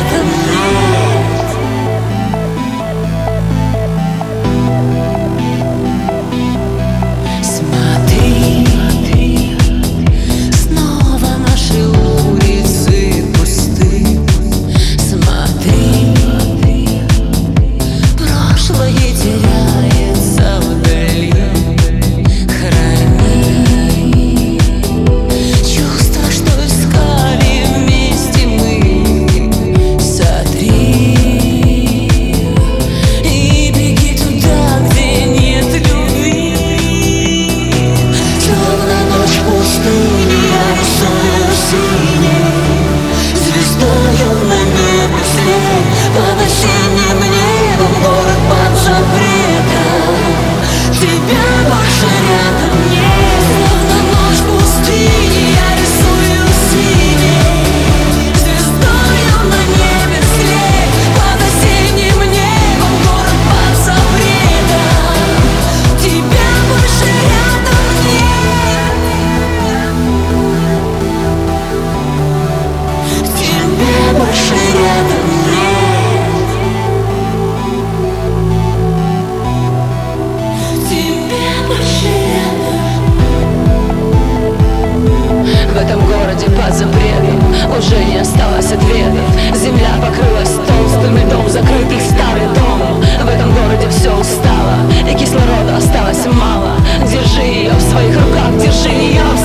больше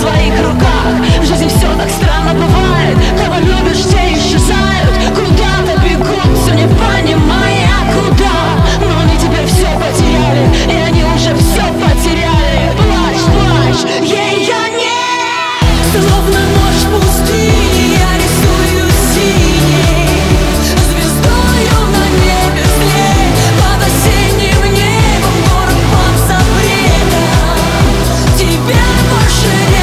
своих руках. В жизни все так странно бывает. Кого любишь, те исчезают. Куда-то бегут, все не понимая куда? Но они теперь все потеряли И они уже все потеряли. Плачь, плачь, ее нет Словно ночь пустые Я рисую синей Звездою на небе слей Под осенним небом Город вам больше